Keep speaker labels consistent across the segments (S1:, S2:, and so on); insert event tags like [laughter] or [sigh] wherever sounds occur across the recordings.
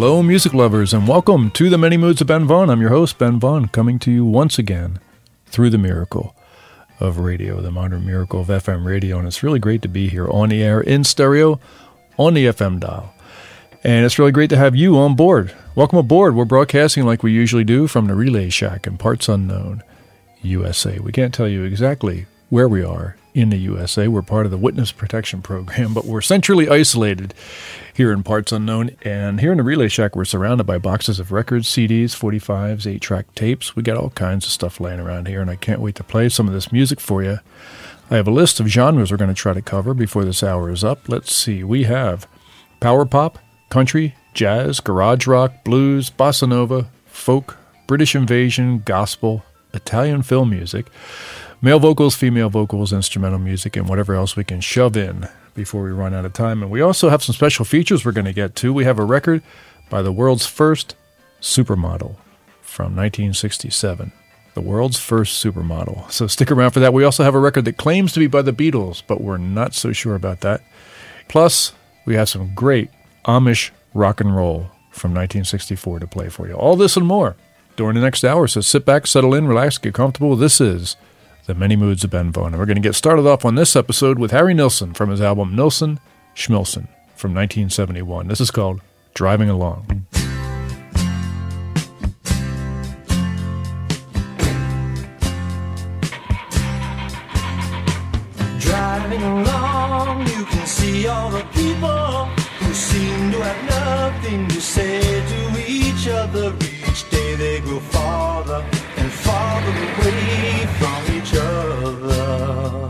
S1: Hello, music lovers, and welcome to the Many Moods of Ben Vaughn. I'm your host, Ben Vaughn, coming to you once again through the miracle of radio, the modern miracle of FM radio. And it's really great to be here on the air in stereo on the FM dial. And it's really great to have you on board. Welcome aboard. We're broadcasting like we usually do from the Relay Shack in Parts Unknown, USA. We can't tell you exactly where we are in the USA. We're part of the Witness Protection Program, but we're centrally isolated here in Parts Unknown. And here in the Relay Shack, we're surrounded by boxes of records, CDs, 45s, 8 track tapes. We got all kinds of stuff laying around here, and I can't wait to play some of this music for you. I have a list of genres we're going to try to cover before this hour is up. Let's see. We have power pop, country, jazz, garage rock, blues, bossa nova, folk, British invasion, gospel, Italian film music male vocals, female vocals, instrumental music, and whatever else we can shove in before we run out of time. And we also have some special features we're going to get to. We have a record by the world's first supermodel from 1967. The world's first supermodel. So stick around for that. We also have a record that claims to be by the Beatles, but we're not so sure about that. Plus, we have some great Amish rock and roll from 1964 to play for you. All this and more during the next hour. So sit back, settle in, relax, get comfortable. This is the Many Moods of Ben Vaughn. And we're going to get started off on this episode with Harry Nilsson from his album Nilsson Schmilsson from 1971. This is called Driving Along.
S2: Driving along, you can see all the people who seem to have nothing to say to each other. Each day they grow farther farther away from each other.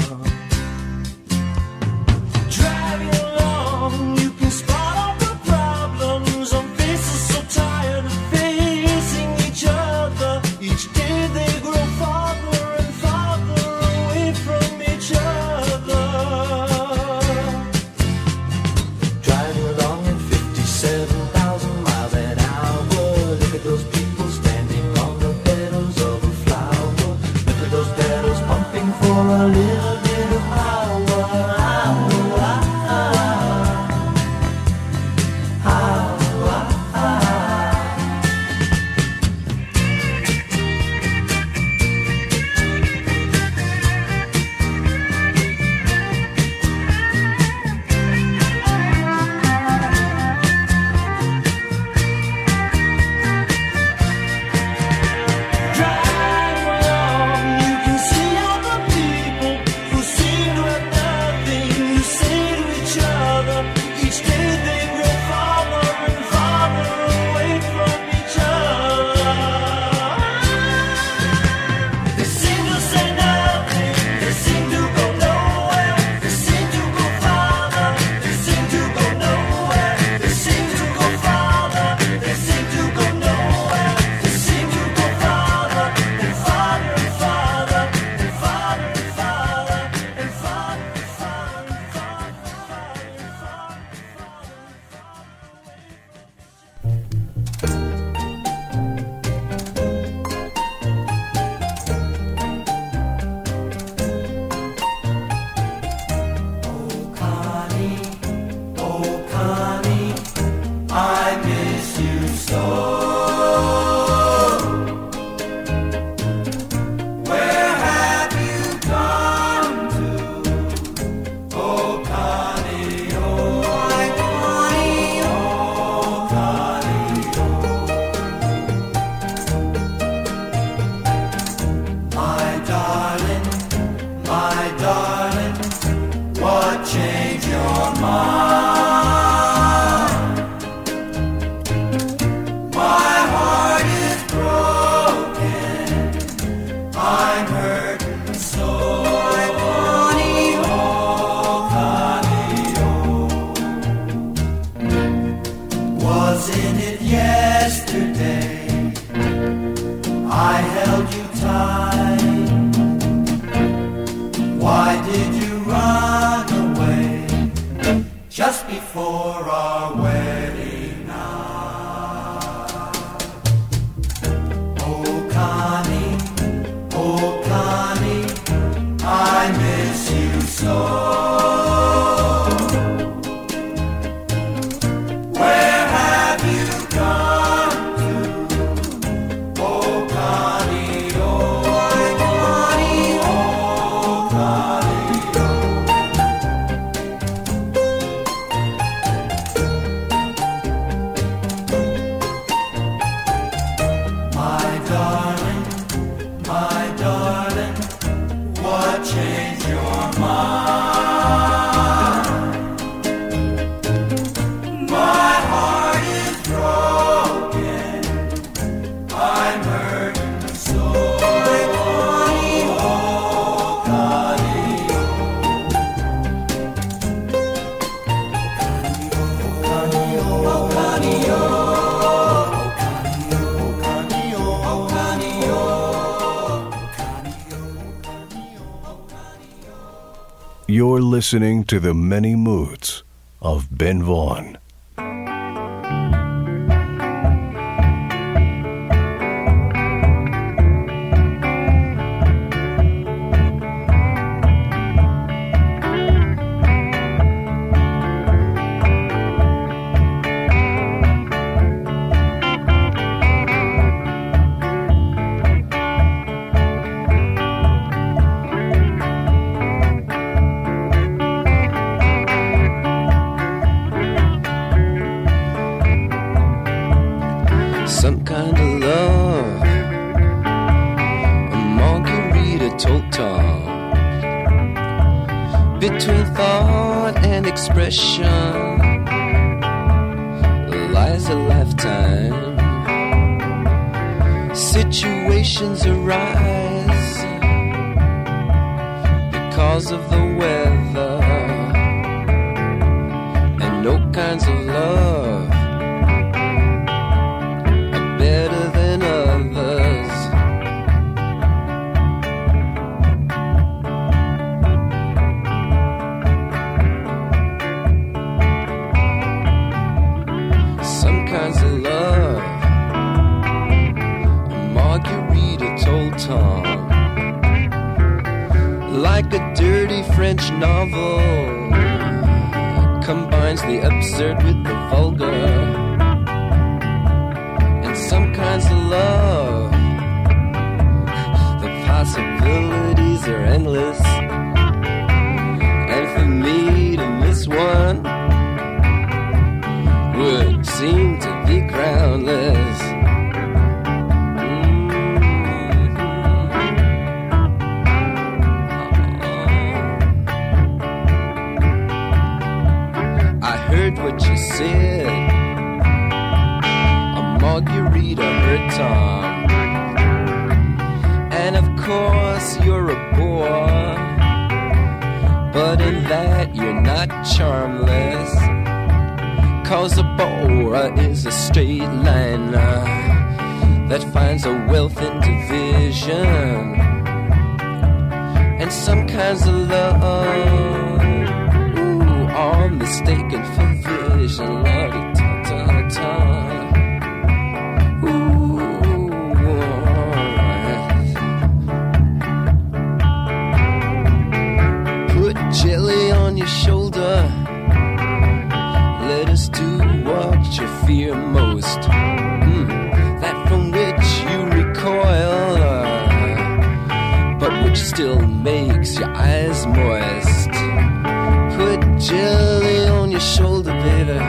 S3: Listening to the many moods of Ben Vaughn.
S4: Situations arise because of the weather, and no kinds of dirty French novel, combines the absurd with the vulgar and some kinds of love. The possibilities are endless. And for me to miss one would seem to be groundless. Tom. And of course, you're a bore. But in that, you're not charmless. Cause a bore is a straight liner uh, that finds a wealth in division. And some kinds of love ooh, are mistaken for vision. Lordy, fear most. Mm, that from which you recoil, but which still makes your eyes moist. Put jelly on your shoulder, baby.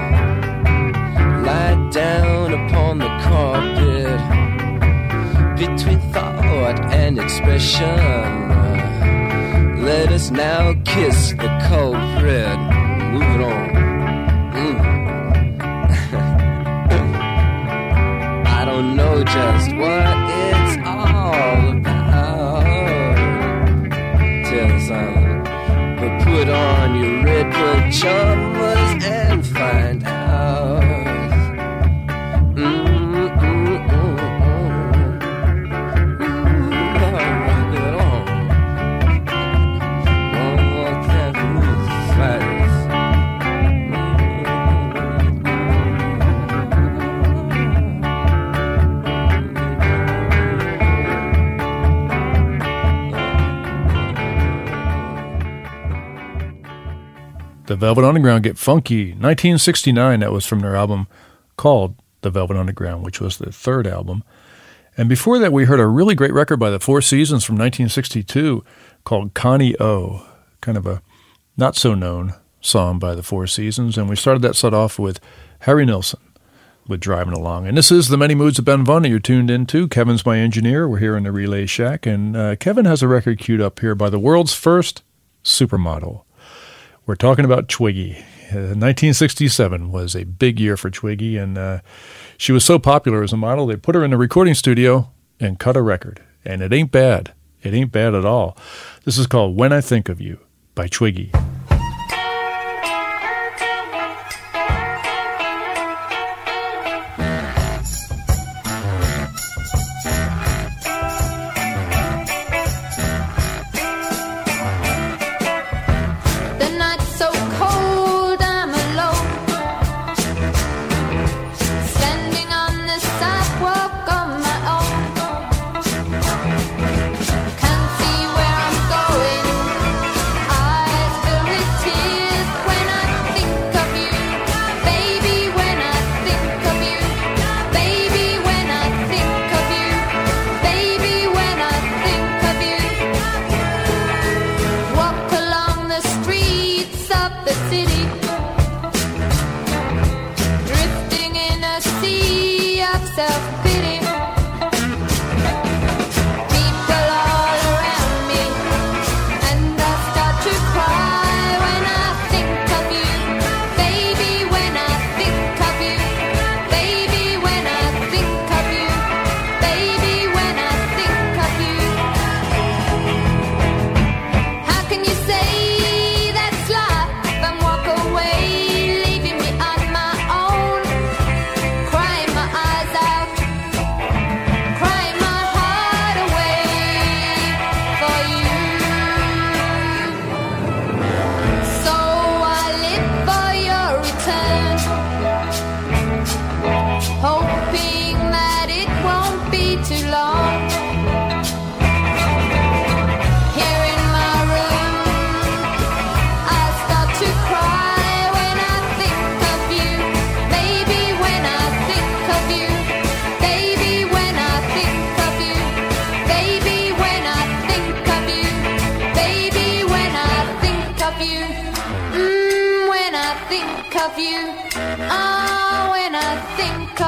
S4: Lie down upon the carpet between thought and expression. Let us now kiss the culprit. What it's all about. Tell us, son. But put on your red pajamas and
S1: Velvet Underground get funky. 1969, that was from their album called The Velvet Underground, which was the third album. And before that, we heard a really great record by the Four Seasons from 1962 called Connie O, kind of a not so known song by the Four Seasons. And we started that set off with Harry Nilsson
S5: with Driving Along. And this is The Many Moods of Ben Vaughn that you're tuned into. Kevin's my engineer. We're here in the Relay Shack. And uh, Kevin has a record queued up here by the world's first supermodel. We're talking about Twiggy. Uh, 1967 was a big year for Twiggy, and uh, she was so popular as a model, they put her in a recording studio and cut a record. And it ain't bad. It ain't bad at all. This is called When I Think of You by Twiggy.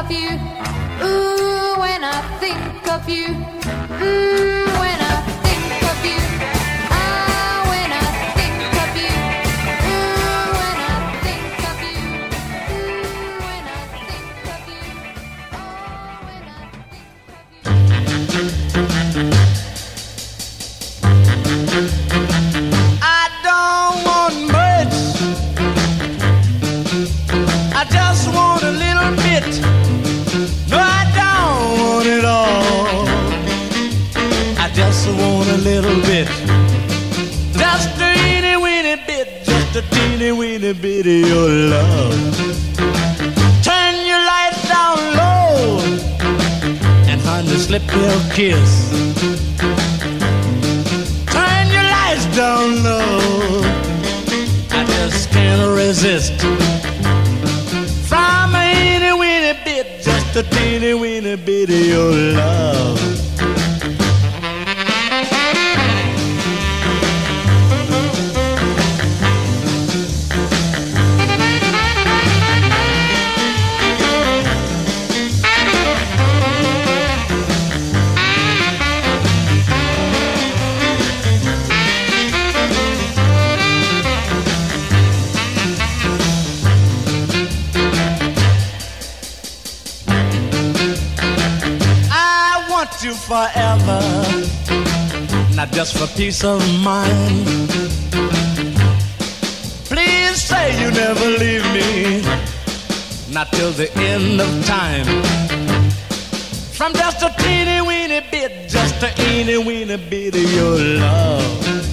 S6: of you. Ooh, when I think of you. Mm.
S7: a bit of your love. Turn your light down low and honey, slip your kiss. Turn your lights down low. I just can't resist. From a itty weeny bit, just a teeny weeny bit of your love. lover, not just for peace of mind. Please say you never leave me, not till the end of time. From just a teeny weeny bit, just a teeny weeny bit of your love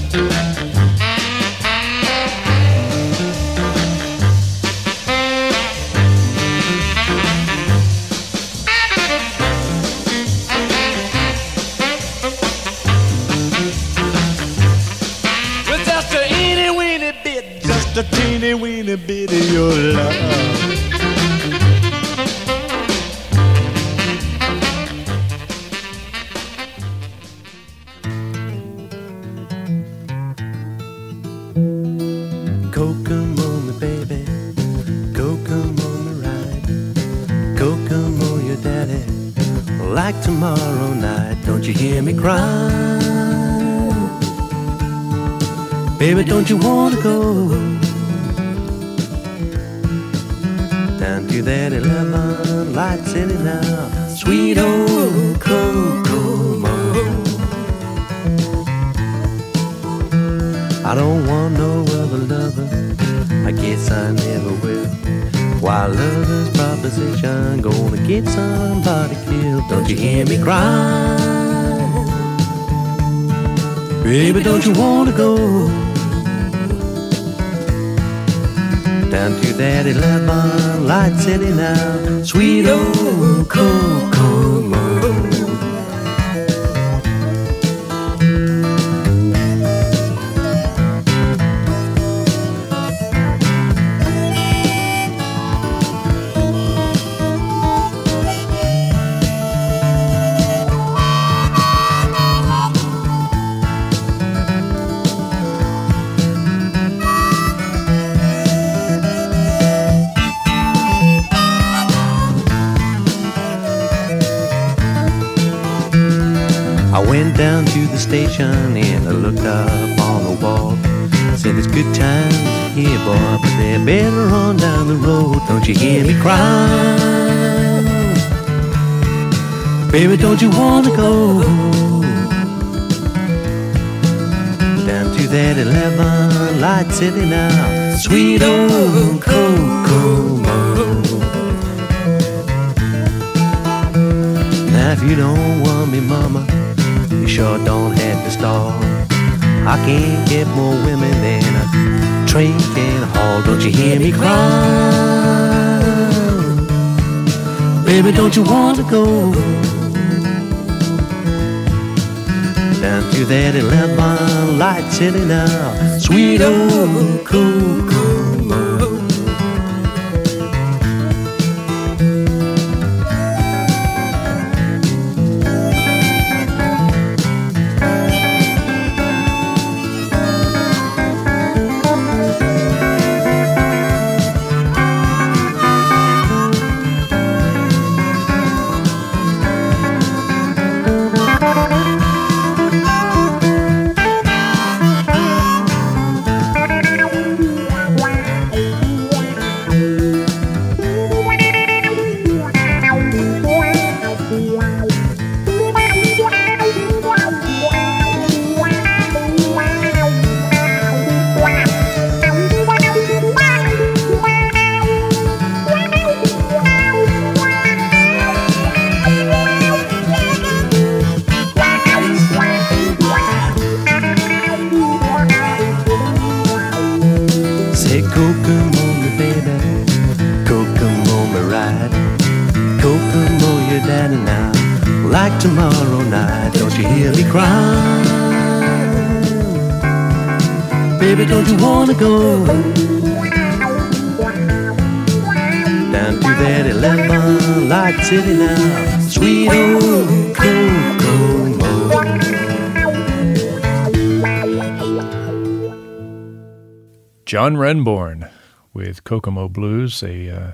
S7: Baby,
S2: don't you wanna go down to that 11 light city now? Sweet old Kokomo. Station and I looked up on the wall. Said there's good times here, boy, but they're better on down the road. Don't you hear me cry? Baby, don't you wanna go down to that 11 light city now? Sweet old Kokomo. Now if you don't want me, mama, sure don't have to stall. I can't get more women than a train can haul. Don't you hear me cry? Baby, don't you want to go down to that 11 light city now? Sweet old Kokomo.
S1: Renbourn with Kokomo Blues, a uh,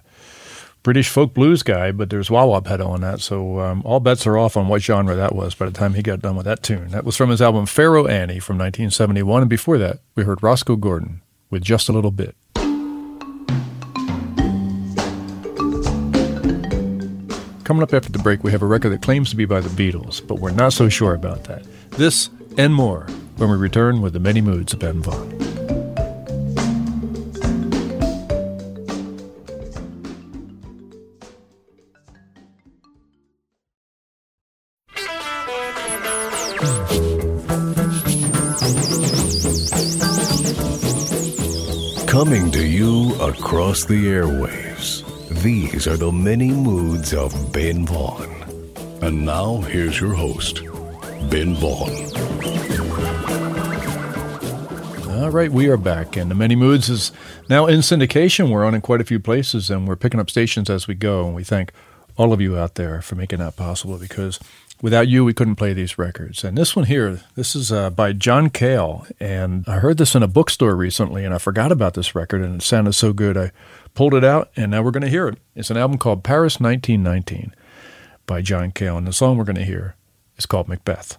S1: British folk blues guy, but there's wah wah pedal on that, so um, all bets are off on what genre that was by the time he got done with that tune. That was from his album Faro Annie from 1971, and before that, we heard Rosco Gordon with Just a Little Bit. Coming up after the break, we have a record that claims to be by the Beatles, but we're not so sure about that. This and more when we return with the many moods of Ben Vaughn.
S3: Coming to you across the airwaves. These are the many moods of Ben Vaughn. And now here's your host, Ben Vaughn.
S1: All right, we are back, and the Many Moods is now in syndication. We're on in quite a few places, and we're picking up stations as we go. And we thank all of you out there for making that possible because without you, we couldn't play these records. And this one here, this is uh, by John Cale, and I heard this in a bookstore recently, and I forgot about this record, and it sounded so good. I pulled it out, and now we're going to hear it. It's an album called Paris 1919.
S8: by John Cale. And the song we're going to hear is called Macbeth.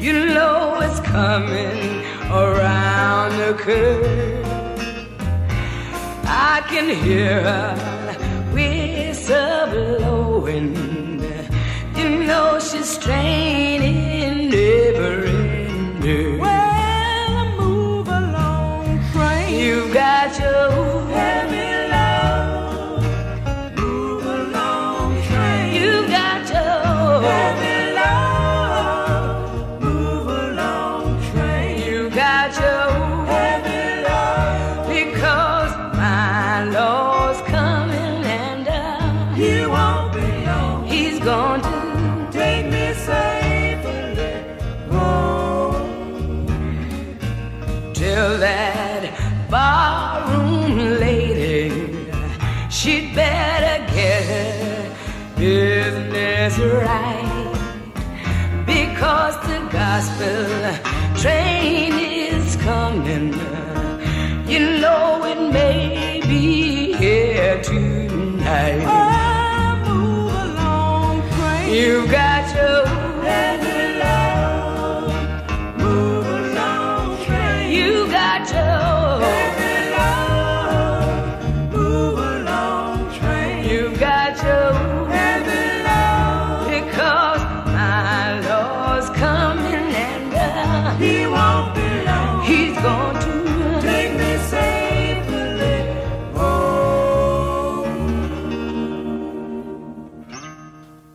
S9: You
S10: know it's coming around the curve. I can hear her whistle blowing. You know she's straining gospel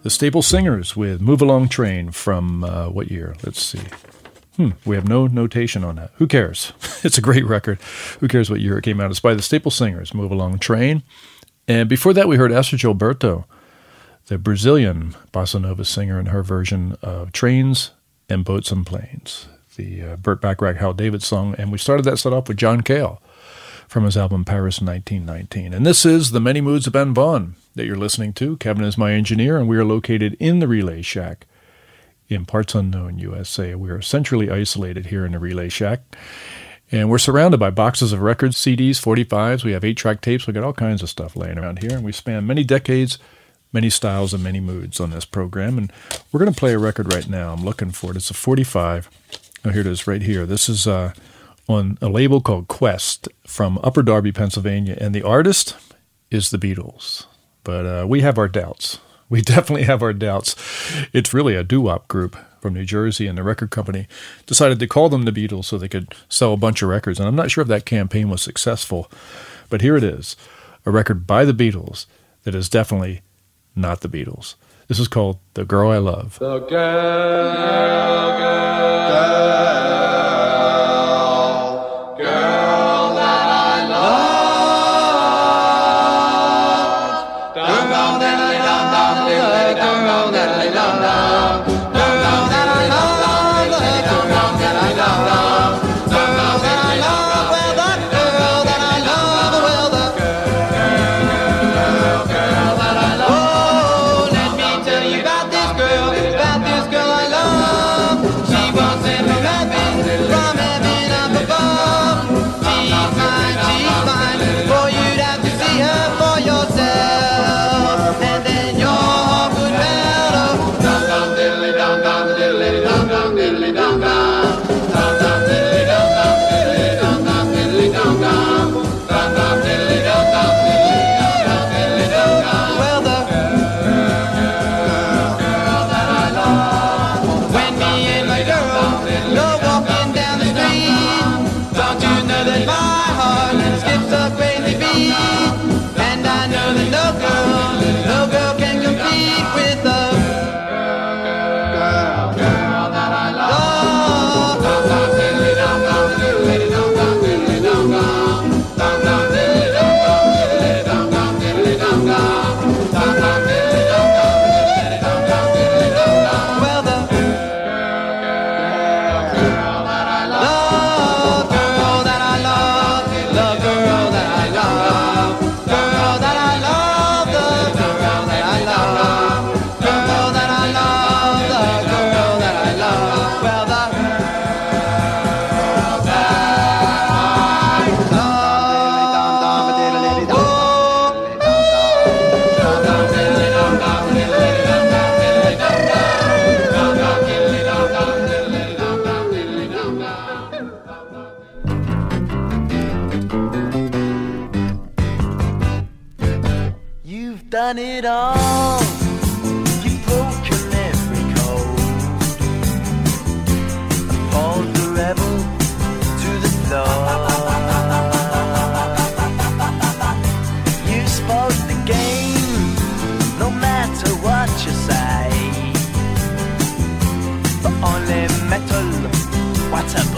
S1: The Staple Singers with Move Along Train from uh, what year? Let's see. Hmm, we have no notation on that. Who cares? [laughs] it's a great record. Who cares what year it came out? It's by the Staple Singers, Move Along Train. And before that, we heard Astrud Gilberto, the Brazilian bossa nova singer, in her version of Trains and Boats and Planes, the uh, Burt Bacharach Hal David song. And we started that set off with John Cale from his album Paris 1919. And this is The Many Moods of Ben Vaughn that you're listening to. Kevin is my engineer, and we are located in the Relay Shack in parts unknown USA. We are centrally isolated here in the Relay Shack. And we're surrounded by boxes of records, CDs, 45s. We have eight track tapes. We got all kinds of stuff laying around here. And we span many decades, many styles, and many moods on this program. And we're going to play a record right now. I'm looking for it. It's a 45. Oh, here it is right here. This is uh, on a label called Quest from Upper Darby, Pennsylvania. And the artist is the Beatles. But uh, we have our doubts. [laughs] We definitely have our doubts. It's really a doo-wop group from New Jersey, and the record company decided to call them the Beatles so they could sell a bunch of records. And I'm not sure if that campaign was successful, but here it is a record by the Beatles that is definitely not the Beatles. This is called The
S11: Girl I Love. The girl, girl, girl,
S12: what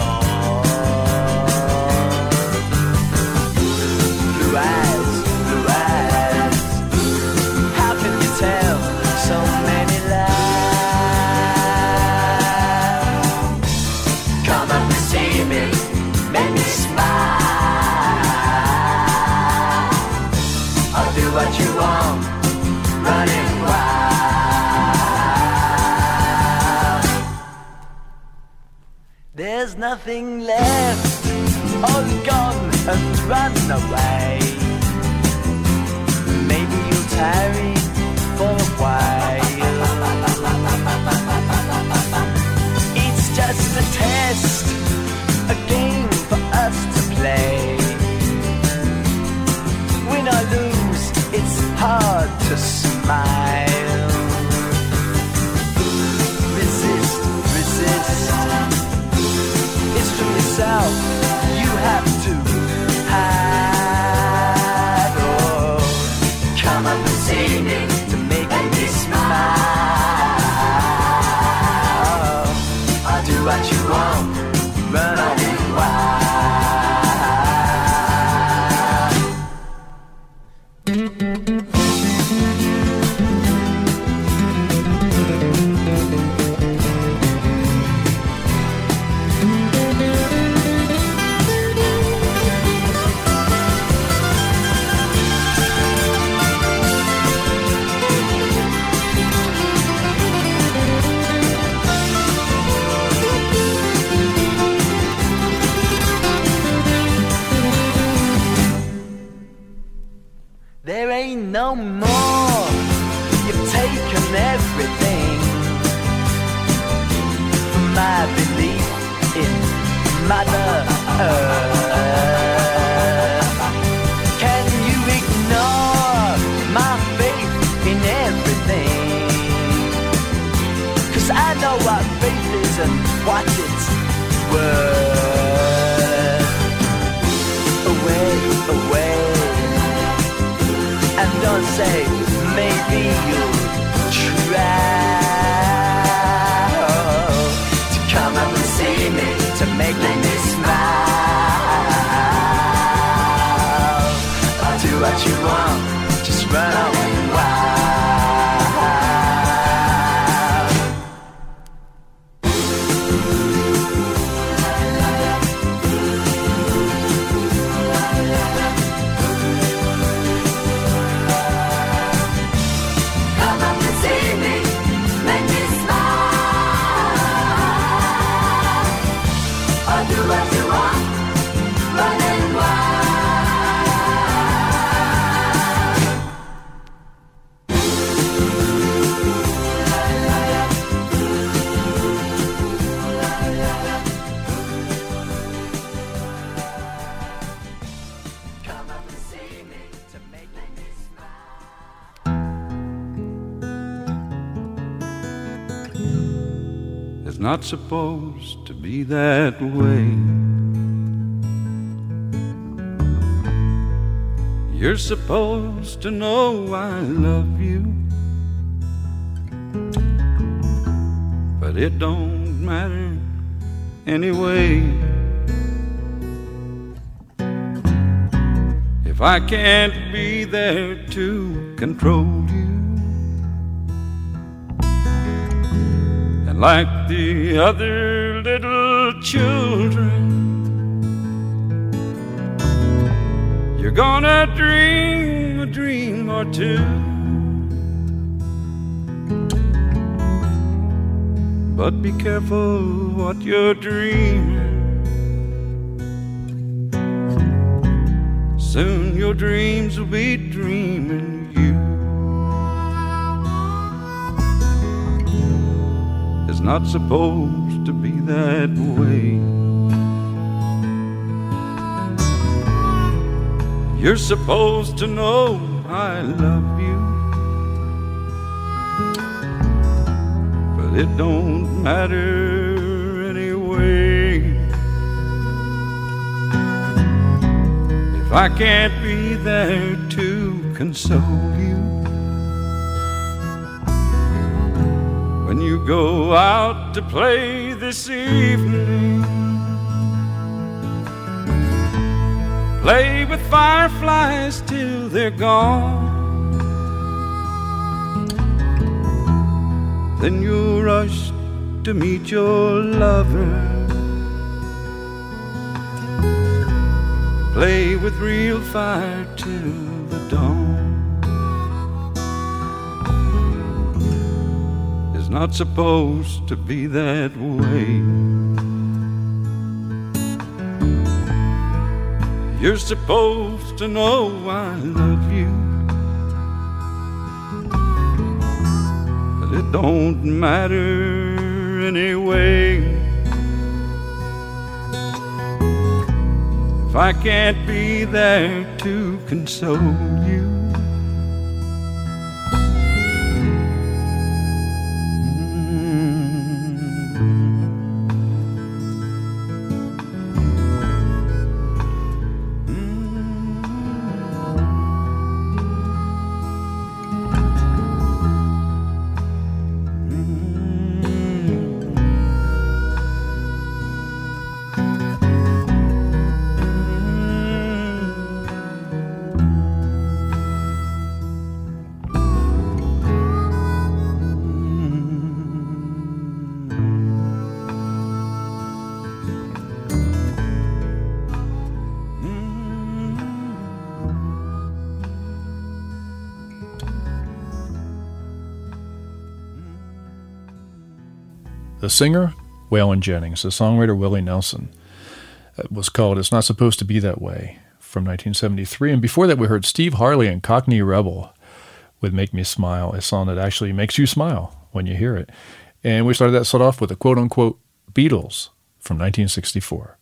S12: nothing left, all gone and run away. Maybe you'll tarry for a while. It's just a test, a game for us to play. Win or lose, it's hard to smile. It's ain't no to come up and see me to make me smile. I'll do what you want,
S13: not supposed to be that way. You're supposed to know I love you. But it don't matter anyway. If I can't be there to control you. Like the other little children, you're gonna dream a dream or two. But be careful what you're dreaming. Soon your dreams will be dreaming not supposed to be that way. You're supposed to know I love you. But it don't matter anyway. If I can't be there to console you. When you go out to play this evening, play with fireflies till they're gone. Then you rush to meet your lover. Play with real fire till the dawn. Not supposed to be that way. You're supposed to know I love you. But it don't matter anyway. If I can't be there to console
S1: The singer, Waylon Jennings. The songwriter, Willie Nelson. It was called It's Not Supposed to Be That Way from 1973. And before that, we heard Steve Harley and Cockney Rebel with Make Me Smile, a song that actually makes you smile when you hear it. And we started that set off with a quote unquote Beatles from 1964.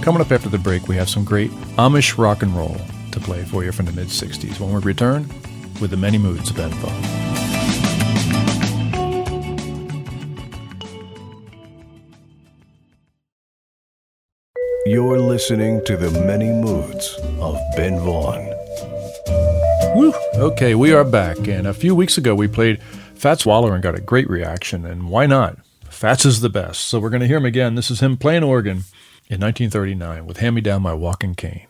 S1: Coming up after the break, we have some great Amish rock and roll to play for you from the mid 60s when we return with the many moods of Ben.
S3: You're listening to the many moods of Ben Vaughn.
S1: Woo! Okay, we are back. And a few weeks ago, we played Fats Waller and got a great reaction. And why not? Fats is the best. So we're going to hear him again. This is him playing organ in 1939 with Hand Me Down My Walking Cane.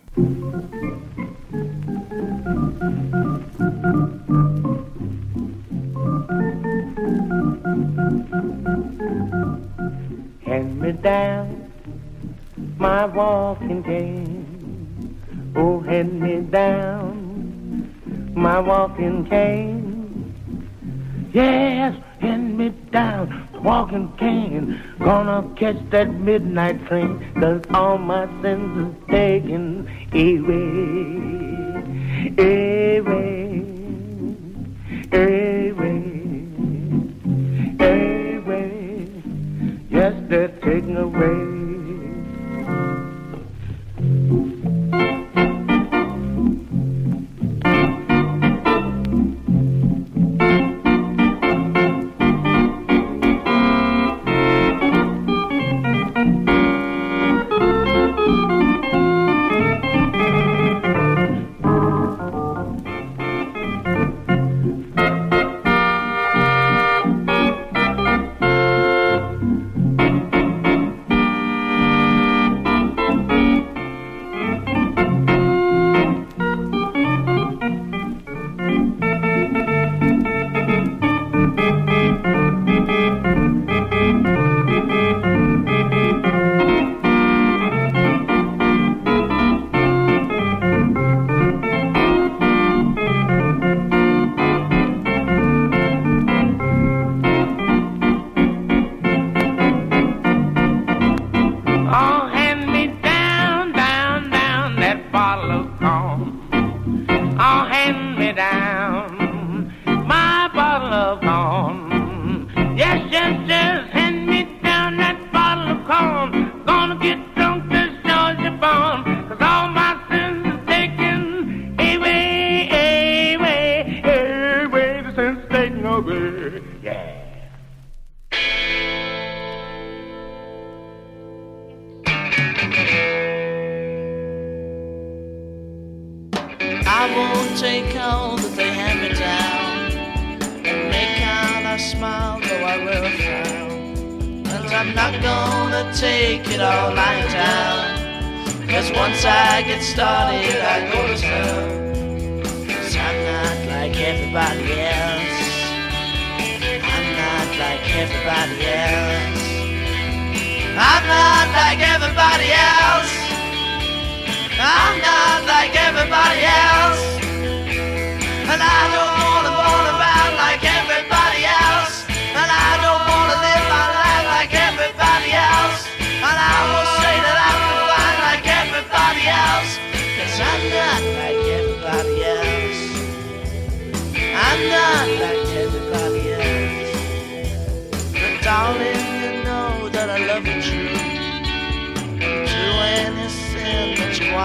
S14: Hand me down my walking cane. Oh, hand me down my walking cane. Yes, hand me down walking cane. Gonna catch that midnight train. Cause all my sins are taken away. Away. Away. Away. Yes, they're taken away.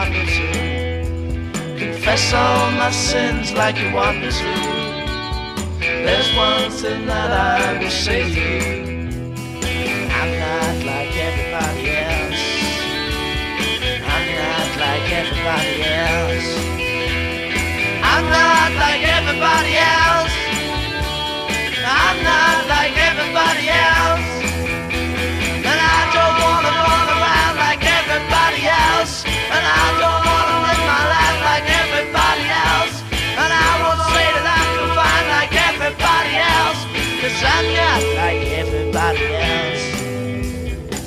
S15: Want me. Confess all my sins like you want me to. There's one thing that I will say to you. I'm not like everybody else. I'm not like everybody else. I'm not like everybody else. I'm not like everybody else.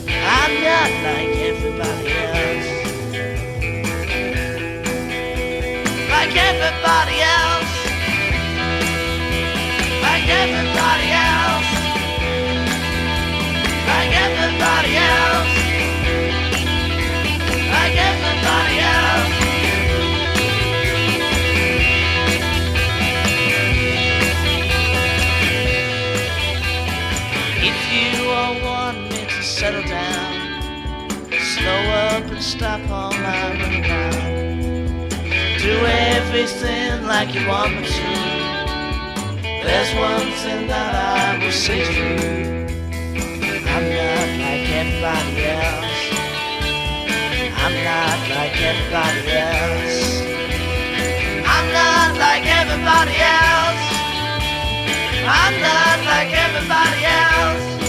S15: I'm not like everybody else. Like everybody else. Like everybody else. Like everybody else. And stop all my running around. Do everything like you want me to. There's one thing that I will say to you. I'm not like everybody else. I'm not like everybody else. I'm not like everybody else. I'm not like everybody else.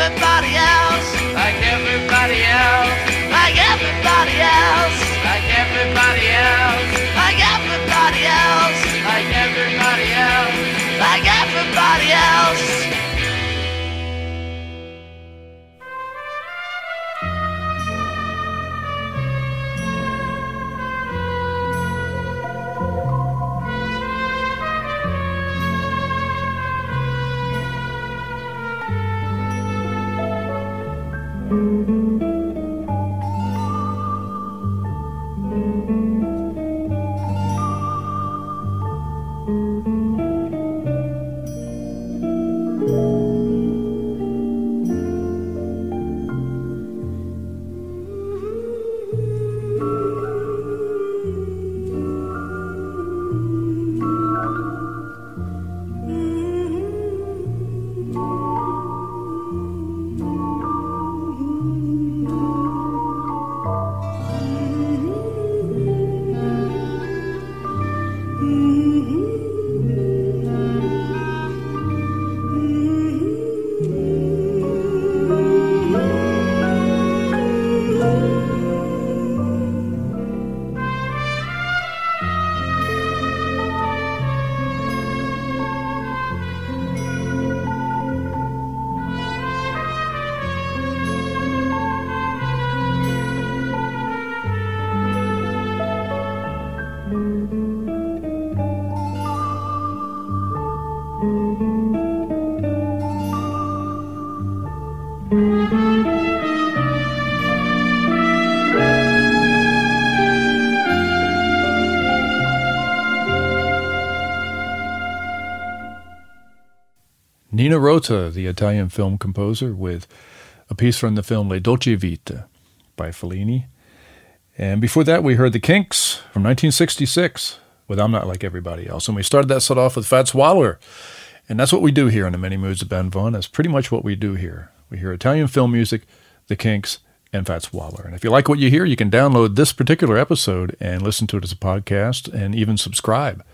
S15: Everybody else. Like everybody else. Like everybody else. Like everybody else. Like everybody else. Like everybody else. Like everybody else.
S1: Nino Rota, the Italian film composer, with a piece from the film La Dolce Vita by Fellini. And before that, we heard The Kinks from 1966 with I'm Not Like Everybody Else. And we started that set off with Fats Waller. And that's what we do here in the Many Moods of Ben Vaughn. That's pretty much what we do here. We hear Italian film music, The Kinks, and Fats Waller. And if you like what you hear, you can download this particular episode and listen to it as a podcast and even subscribe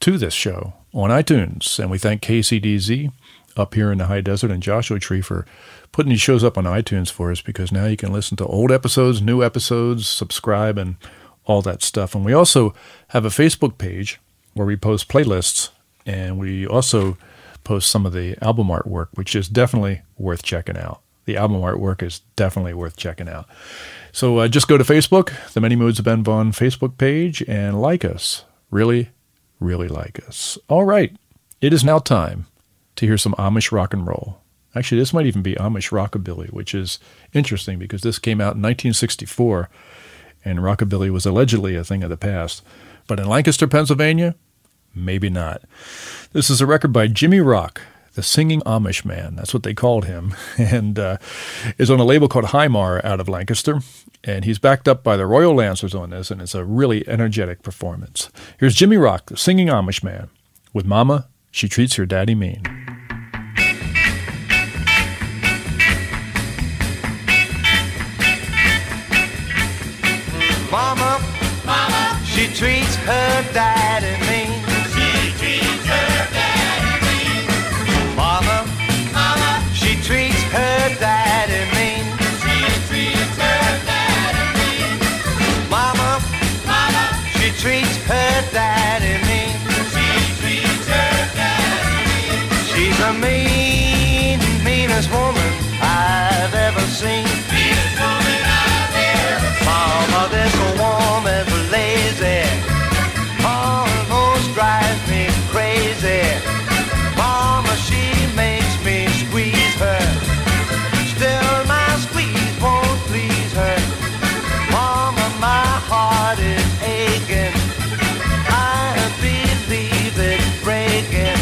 S1: to this show on iTunes. And we thank KCDZ up here in the high desert and Joshua Tree for putting these shows up on iTunes for us because now you can listen to old episodes, new episodes, subscribe, and all that stuff. And we also have a Facebook page where we post playlists and we also post some of the album artwork, which is definitely worth checking out. The album artwork is definitely worth checking out. So uh, just go to Facebook, the Many Moods of Ben Vaughn Facebook page, and like us. Really, really like us. All right, it is now time to hear some Amish rock and roll. Actually, this might even be Amish rockabilly, which is interesting because this came out in 1964 and rockabilly was allegedly a thing of the past. But in Lancaster, Pennsylvania, maybe not. This is a record by Jimmy Rock, the singing Amish man. That's what they called him, [laughs] and uh, is on a label called Hymar out of Lancaster. And he's backed up by the Royal Lancers on this, and it's a really energetic performance. Here's Jimmy Rock, the singing Amish man, with Mama, She Treats Her Daddy Mean.
S2: She treats her daddy mean. She treats her daddy mean. Mama, Mama, she treats her daddy mean. She treats her daddy mean. Mama, Mama, she treats her daddy mean. She treats her daddy mean. She's the mean, meanest woman I've ever seen. Drives me crazy. Mama, she makes me squeeze her. Still, my squeeze won't please her. Mama, my heart is aching. I believe it's breaking.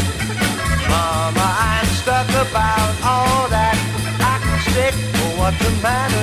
S2: Mama, I'm stuck about all that. What's the matter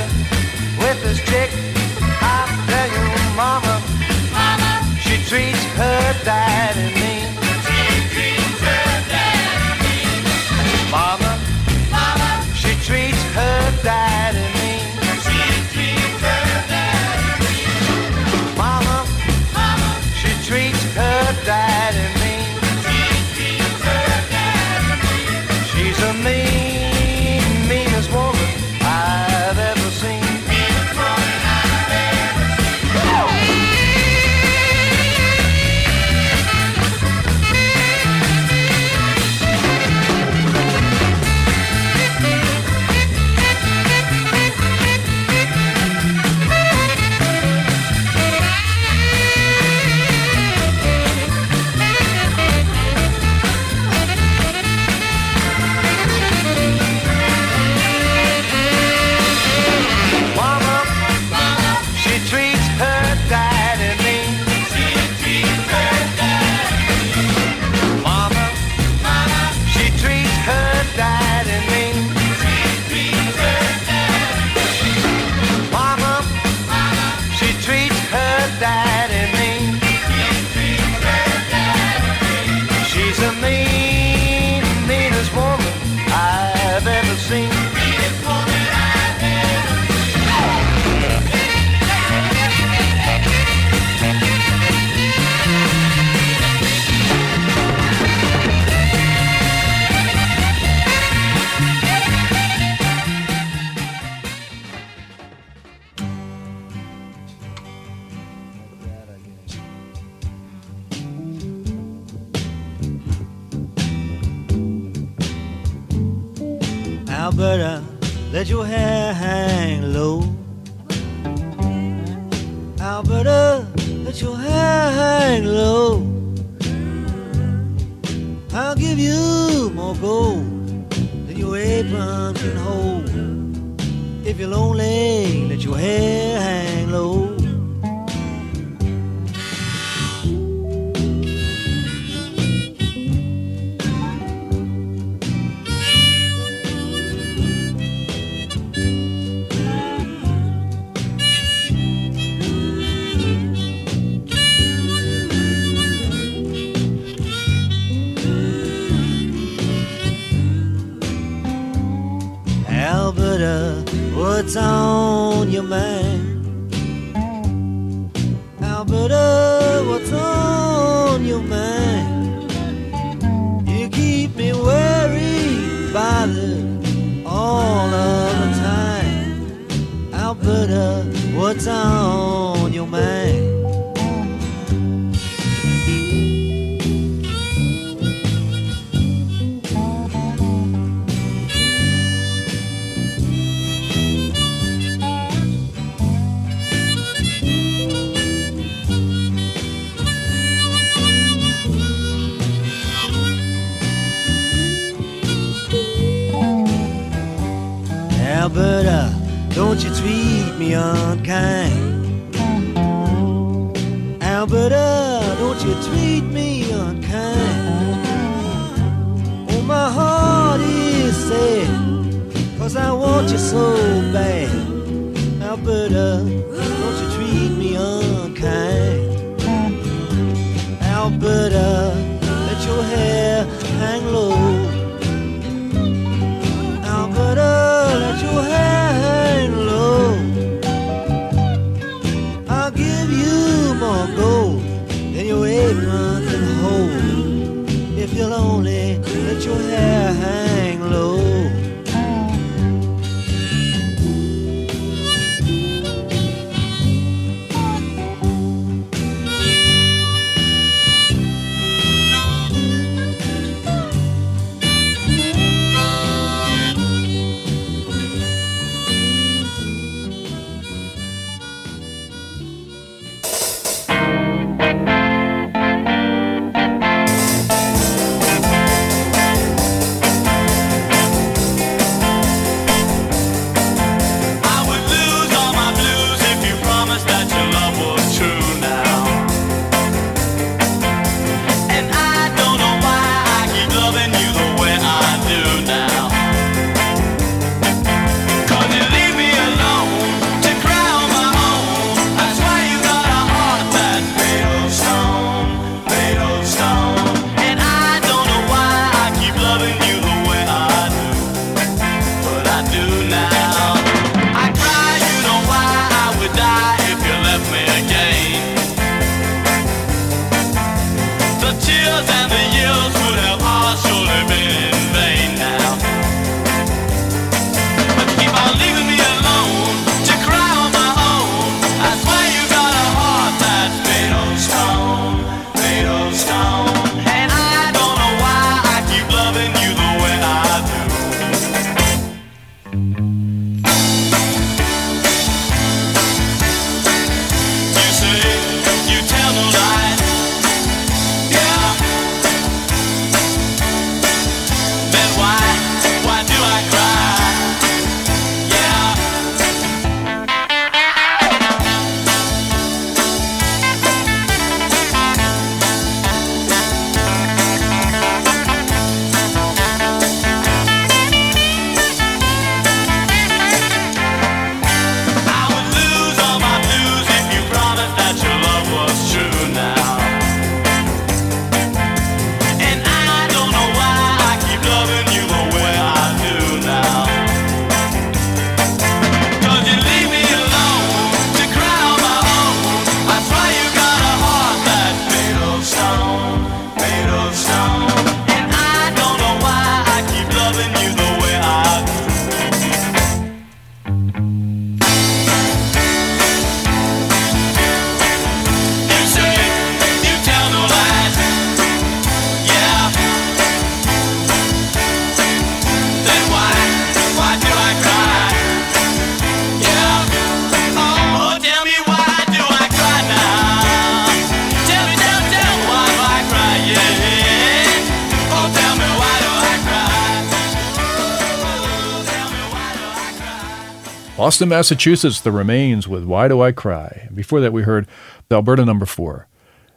S1: Boston, Massachusetts, The Remains with Why Do I Cry. Before that, we heard the Alberta number four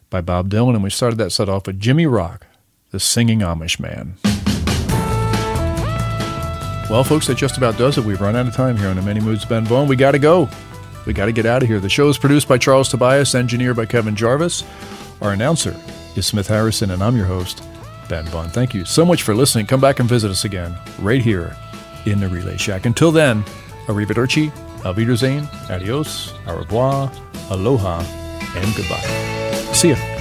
S1: by Bob Dylan, and we started that set off with Jimmy Rock, The Singing Amish Man. Well, folks, that just about does it. We've run out of time here on the Many Moods Ben Vaughn. We got to go. We got to get out of here. The show is produced by Charles Tobias, engineered by Kevin Jarvis. Our announcer is Smith Harrison, and I'm your host, Ben Vaughn. Thank you so much for listening. Come back and visit us again right here in the Relay Shack. Until then, Arrivederci, Wiedersehen, adios, au revoir, aloha, and goodbye. See ya.